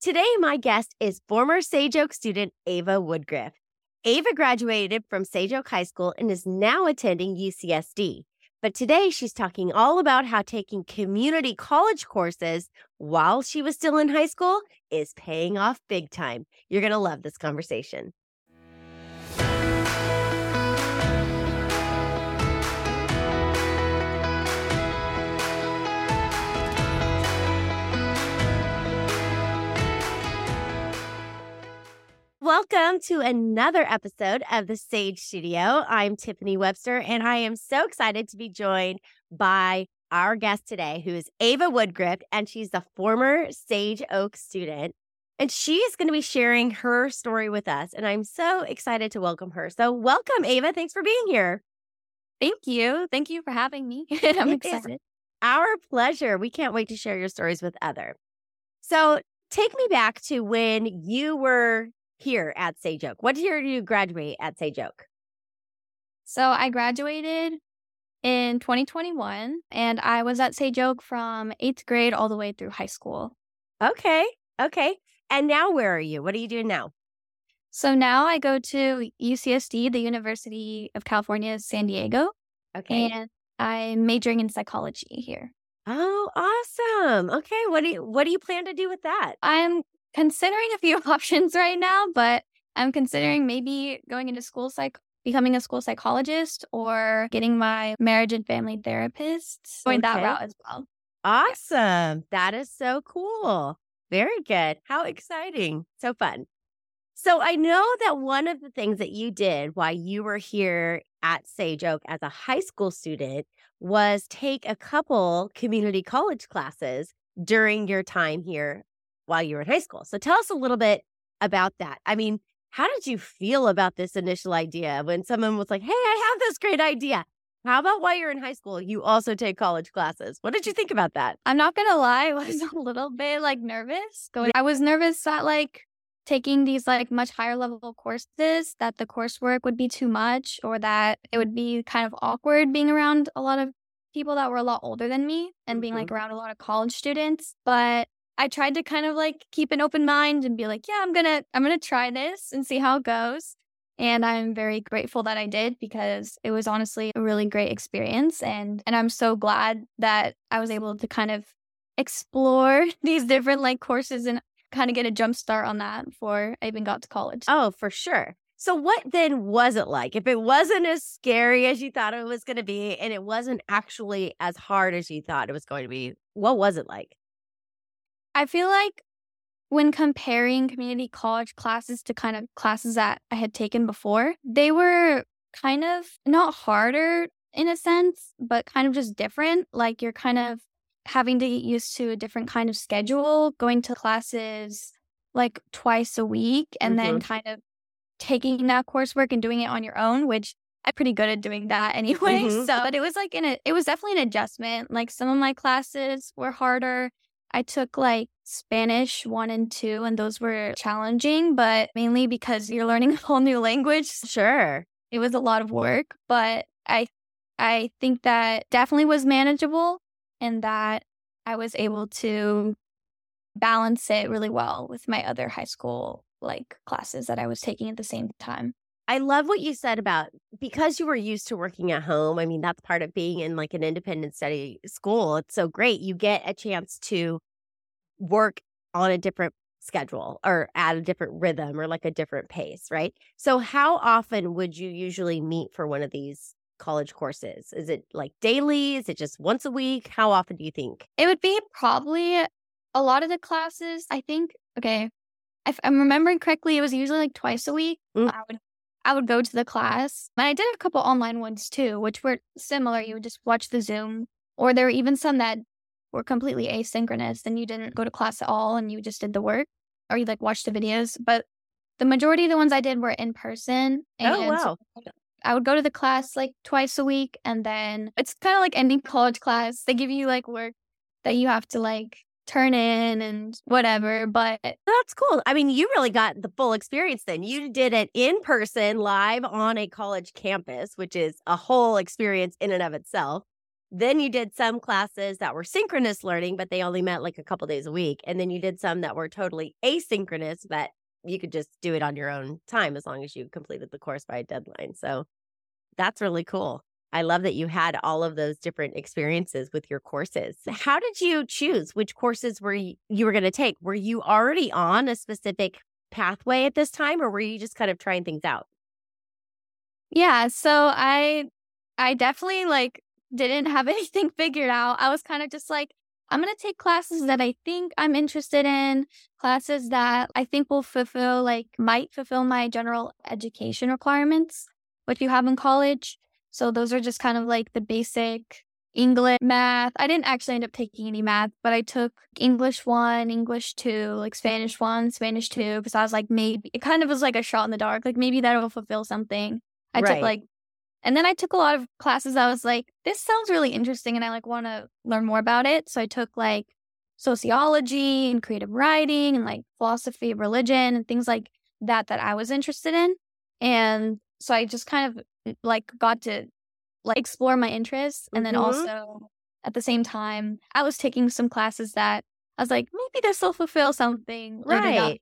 Today, my guest is former Sage Oak student Ava Woodgrift. Ava graduated from Sage Oak High School and is now attending UCSD. But today, she's talking all about how taking community college courses while she was still in high school is paying off big time. You're going to love this conversation. Welcome to another episode of the Sage Studio. I'm Tiffiny Webster, and I am so excited to be joined by our guest today, who is Ava Woodgrift, and she's the former Sage Oak student. And she is going to be sharing her story with us. And I'm so excited to welcome her. So, welcome, Ava. Thanks for being here. Thank you. Thank you for having me. I'm It excited. Our pleasure. We can't wait to share your stories with other. So, take me back to when you were here at Sage Oak. What year did you graduate at Sage Oak? So I graduated in 2021 and I was at Sage Oak from eighth grade all the way through high school. Okay. Okay. And now where are you? What are you doing now? So now I go to UCSD, the University of California, San Diego, Okay. and I'm majoring in psychology here. oh, awesome. Okay. What do you what do you plan to do with that? I'm considering a few options right now, but I'm considering maybe going into school psych becoming a school psychologist or getting my marriage and family therapist, going that Okay. route as well. Awesome. That is so cool. Very good. How exciting. So fun. So I know that one of the things that you did while you were here at Sage Oak as a high school student was take a couple community college classes during your time here while you were in high school. So tell us a little bit about that. I mean, how did you feel about this initial idea when someone was like, "Hey, I have this great idea. How about while you're in high school, you also take college classes?" What did you think about that? I'm not gonna lie, I was a little bit like nervous going. I was nervous that like taking these like much higher level courses that the coursework would be too much or that it would be kind of awkward being around a lot of people that were a lot older than me and being like mm-hmm. around a lot of college students. But I tried to kind of like keep an open mind and be like, yeah, I'm gonna I'm gonna try this and see how it goes. And I'm very grateful that I did because it was honestly a really great experience and and I'm so glad that I was able to kind of explore these different like courses and kind of get a jump start on that before I even got to college. Oh, for sure. So, what then was it like? If it wasn't as scary as you thought it was going to be, and it wasn't actually as hard as you thought it was going to be, what was it like? I feel like when comparing community college classes to kind of classes that I had taken before, they were kind of not harder in a sense, but kind of just different. Like you're kind of having to get used to a different kind of schedule, going to classes like twice a week, and then kind of taking that coursework and doing it on your own, which I'm pretty good at doing that anyway. Mhm. So, but it was like in a, it was definitely an adjustment. Like some of my classes were harder. I took like Spanish one and two, and those were challenging, but mainly because you're learning a whole new language. Sure. It was a lot of work, but I, I think that definitely was manageable, and that I was able to balance it really well with my other high school like classes that I was taking at the same time. I love what you said about because you were used to working at home. I mean, that's part of being in like an independent study school. It's so great. You get a chance to work on a different schedule or at a different rhythm or like a different pace, right? So, how often would you usually meet for one of these college courses? Is it like daily? Is it just once a week? How often do you think? It would be probably a lot of the classes. I think okay, if I'm remembering correctly, it was usually like twice a week. Mm. I would I would go to the class, and I did a couple online ones too, which were similar. You would just watch the Zoom, or there were even some that were completely asynchronous, and you didn't go to class at all, and you just did the work, or you like watched the videos. But the majority of the ones I did were in person. Oh, and Oh, so wow. I would go to the class like twice a week, and then it's kind of like ending college class. They give you like work that you have to like turn in and whatever. But That's cool. I mean, you really got the full experience then. You did it in person, live on a college campus, which is a whole experience in and of itself. Then you did some classes that were synchronous learning, but they only met like a couple days a week. And then you did some that were totally asynchronous, but you could just do it on your own time as long as you completed the course by a deadline. So that's really cool. I love that you had all of those different experiences with your courses. How did you choose which courses were you, you were going to take? Were you already on a specific pathway at this time or were you just kind of trying things out? Yeah, so I I definitely like didn't have anything figured out. I was kind of just like I'm going to take classes that I think I'm interested in, classes that I think will fulfill like might fulfill my general education requirements, which you have in college. So those are just kind of like the basic English, math. I didn't actually end up taking any math, but I took English one, English two, like Spanish one, Spanish two, because I was like, maybe it kind of was like a shot in the dark. Like maybe that'll fulfill something. I right. took like, and then I took a lot of classes. I was like, this sounds really interesting, and I like want to learn more about it. So I took like sociology and creative writing and like philosophy of religion and things like that that I was interested in. And so I just kind of like got to like explore my interests and then mm-hmm. also at the same time I was taking some classes that I was like maybe this will fulfill something. Right.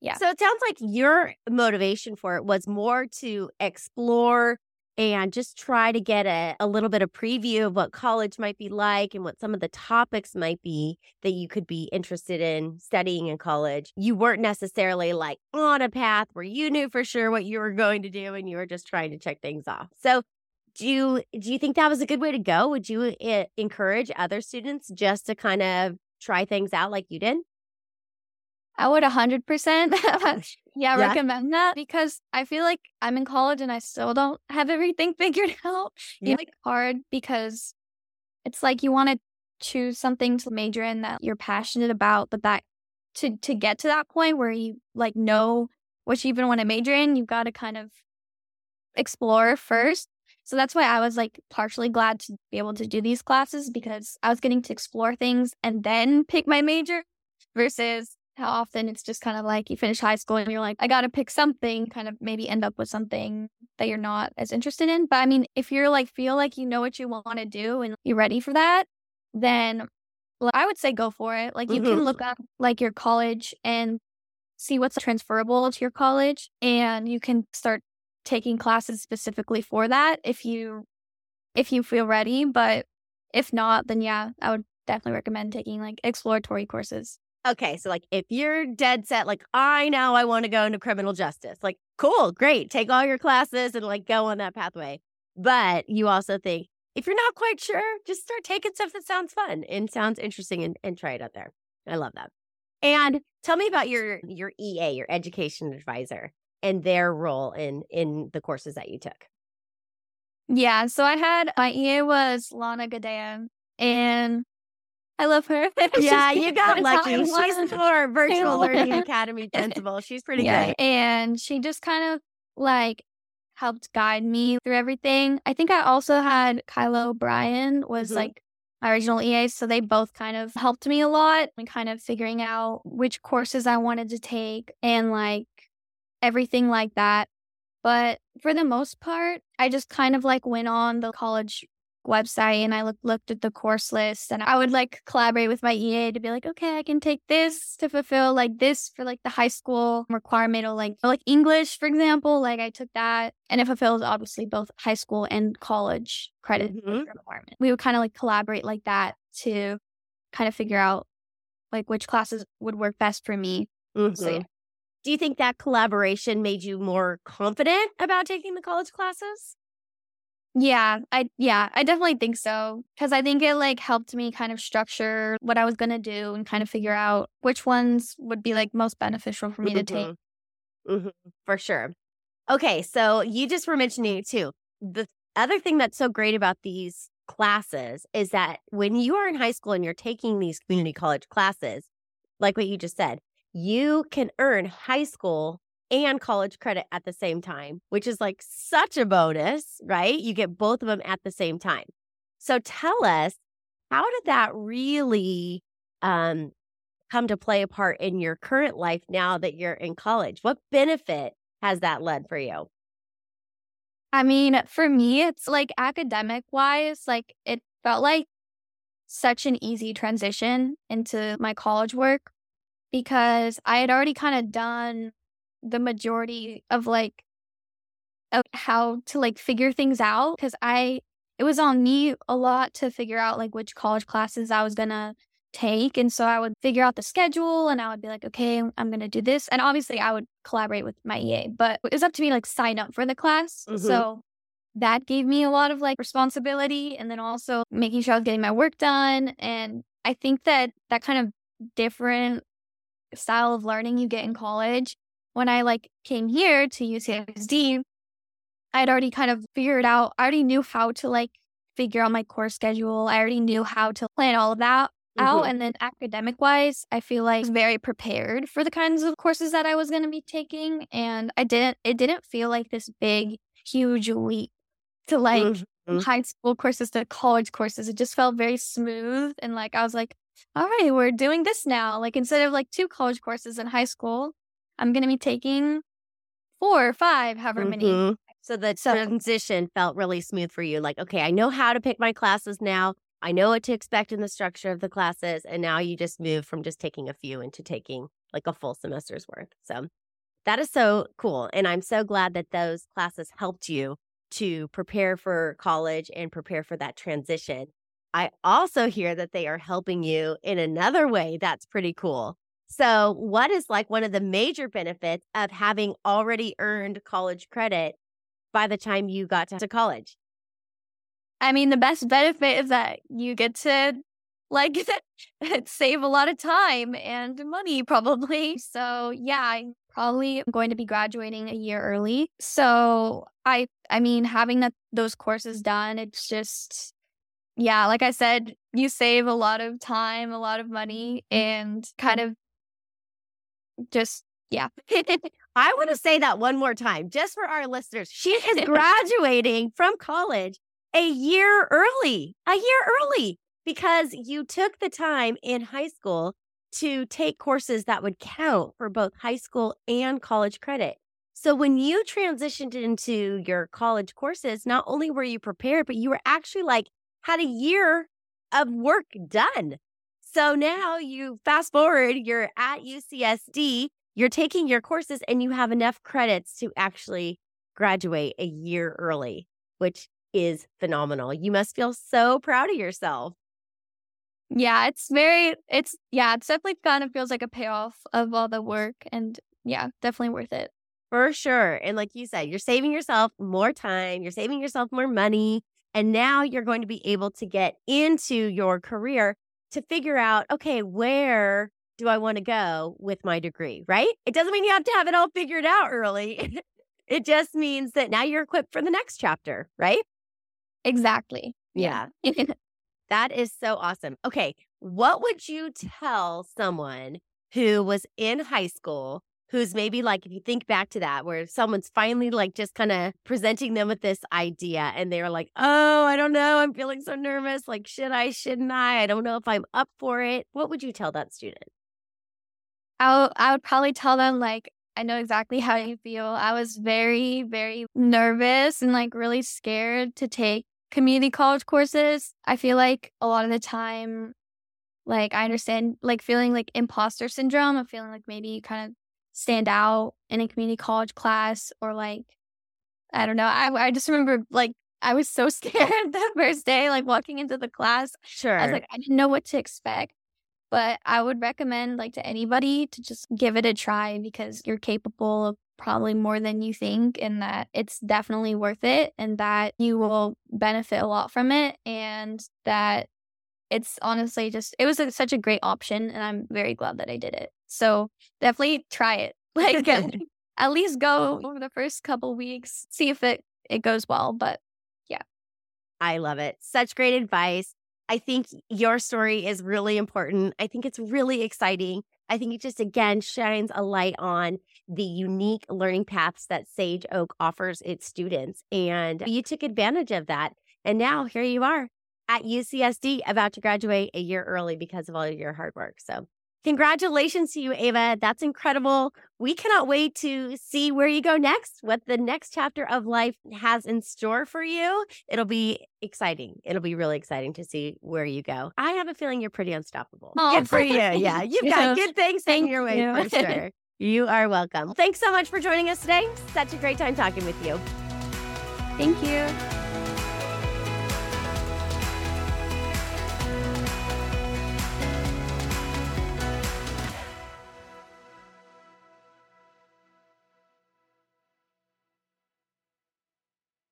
yeah. So it sounds like your motivation for it was more to explore and just try to get a, a little bit of preview of what college might be like and what some of the topics might be that you could be interested in studying in college. You weren't necessarily like on a path where you knew for sure what you were going to do and you were just trying to check things off. So do you do you think that was a good way to go? Would you uh, encourage other students just to kind of try things out like you did? I would 100% yeah, yeah, recommend that because I feel like I'm in college and I still don't have everything figured out. Yeah. It's like hard because it's like you want to choose something to major in that you're passionate about, but that to to get to that point where you like know what you even want to major in, you've got to kind of explore first. So that's why I was like partially glad to be able to do these classes because I was getting to explore things and then pick my major versus how often it's just kind of like you finish high school and you're like, I got to pick something, kind of maybe end up with something that you're not as interested in. But I mean, if you're like, feel like you know what you want to do and you're ready for that, then I would say go for it. Like you mm-hmm. can look up like your college and see what's transferable to your college and you can start taking classes specifically for that if you if you feel ready but if not then yeah i would definitely recommend taking like exploratory courses okay so like if you're dead set like i know i want to go into criminal justice like cool great take all your classes and like go on that pathway. But you also think if you're not quite sure just start taking stuff that sounds fun and sounds interesting and, and try it out there. I love that. And tell me about your your ea your education advisor and their role in in the courses that you took. Yeah, so I had my EA was Lana Gadea, and I love her. yeah, you got lucky. She's our virtual learning academy principal. She's pretty yeah, great, and she just kind of like helped guide me through everything. I think I also had Kyla O'Brien was mm-hmm. like my original EA, so they both kind of helped me a lot and kind of figuring out which courses I wanted to take and like everything like that. But for the most part, I just kind of like went on the college website and I look, looked at the course list and I would like collaborate with my EA to be like, okay, I can take this to fulfill like this for like the high school requirement or like like English, for example. Like I took that and it fulfills obviously both high school and college credit mm-hmm. requirement. We would kind of like collaborate like that to kind of figure out like which classes would work best for me. Mm-hmm. So yeah. Do you think that collaboration made you more confident about taking the college classes? Yeah, I yeah, I definitely think so cuz I think it like helped me kind of structure what I was going to do and kind of figure out which ones would be like most beneficial for me to take. Mm-hmm. mm-hmm. For sure. Okay, so you just were mentioning it too. The other thing that's so great about these classes is that when you are in high school and you're taking these community college classes, like what you just said, you can earn high school and college credit at the same time, which is like such a bonus, right? You get both of them at the same time. So tell us, how did that really um, come to play a part in your current life now that you're in college? What benefit has that led for you? I mean, for me, it's like academic wise, like it felt like such an easy transition into my college work because I had already kind of done the majority of like of how to like figure things out because I it was on me a lot to figure out like which college classes I was gonna take. And so I would figure out the schedule and I would be like, okay, I'm going to do this. And obviously I would collaborate with my EA, but it was up to me like sign up for the class. Mm-hmm. So that gave me a lot of like responsibility and then also making sure I was getting my work done. And I think that that kind of different style of learning you get in college, when I like came here to UCSD, I had already kind of figured out, I already knew how to like figure out my course schedule. I already knew how to plan all of that out. Mm-hmm. And then academic wise, I feel like I very prepared for the kinds of courses that I was going to be taking. And I didn't, it didn't feel like this big, huge leap to like mm-hmm. high school courses to college courses. It just felt very smooth. And like, I was like, all right, we're doing this now. Like, instead of like two college courses in high school, I'm going to be taking four or five, however mm-hmm. many. So the so, transition felt really smooth for you. Like, okay, I know how to pick my classes now. I know what to expect in the structure of the classes. And now you just move from just taking a few into taking like a full semester's worth. So that is so cool. And I'm so glad that those classes helped you to prepare for college and prepare for that transition. I also hear that they are helping you in another way that's pretty cool. So, what is like one of the major benefits of having already earned college credit by the time you got to college? I mean, the best benefit is that you get to like save a lot of time and money probably. So, yeah, I'm probably going to be graduating a year early. So, I I mean, having that those courses done, it's just yeah, like I said, you save a lot of time, a lot of money and kind of just yeah. I want to say that one more time just for our listeners. She is graduating from college a year early, a year early, because you took the time in high school to take courses that would count for both high school and college credit. So when you transitioned into your college courses, not only were you prepared, but you were actually like had a year of work done. So now you fast forward, you're at UCSD, you're taking your courses and you have enough credits to actually graduate a year early, which is phenomenal. You must feel so proud of yourself. Yeah, it's very, it's, yeah, it's definitely kind of feels like a payoff of all the work. And yeah, definitely worth it. For sure. And like you said, you're saving yourself more time, you're saving yourself more money. And now you're going to be able to get into your career to figure out, okay, where do I want to go with my degree, right? It doesn't mean you have to have it all figured out early. it just means that now you're equipped for the next chapter, right? Exactly. Yeah. that is so awesome. Okay. What would you tell someone who was in high school who's maybe like, if you think back to that, where someone's finally like just kind of presenting them with this idea and they're like, oh, I don't know. I'm feeling so nervous. Like, should I, shouldn't I? I don't know if I'm up for it. What would you tell that student? I I would probably tell them like I know exactly how you feel. I was very very nervous and like really scared to take community college courses, I feel like a lot of the time, like I understand like feeling like imposter syndrome of feeling like maybe you kind of stand out in a community college class or like I don't know. I I just remember like I was so scared the first day, like walking into the class. Sure. I was like, I didn't know what to expect. But I would recommend like to anybody to just give it a try because you're capable of probably more than you think and that it's definitely worth it and that you will benefit a lot from it and that it's honestly just it was a, such a great option and i'm very glad that i did it. So definitely try it. Like at least go over the first couple weeks see if it it goes well but yeah. I love it. Such great advice. I think your story is really important. I think it's really exciting. I think it just again shines a light on the unique learning paths that Sage Oak offers its students. And you took advantage of that. And now here you are at UCSD about to graduate a year early because of all of your hard work. So Congratulations to you, Ava. That's incredible. We cannot wait to see where you go next, what the next chapter of life has in store for you. It'll be exciting. It'll be really exciting to see where you go. I have a feeling you're pretty unstoppable. Oh, good for you. Yeah, you've got good things Thank coming your way you. for sure. You are welcome. Thanks so much for joining us today. Such a great time talking with you. Thank you.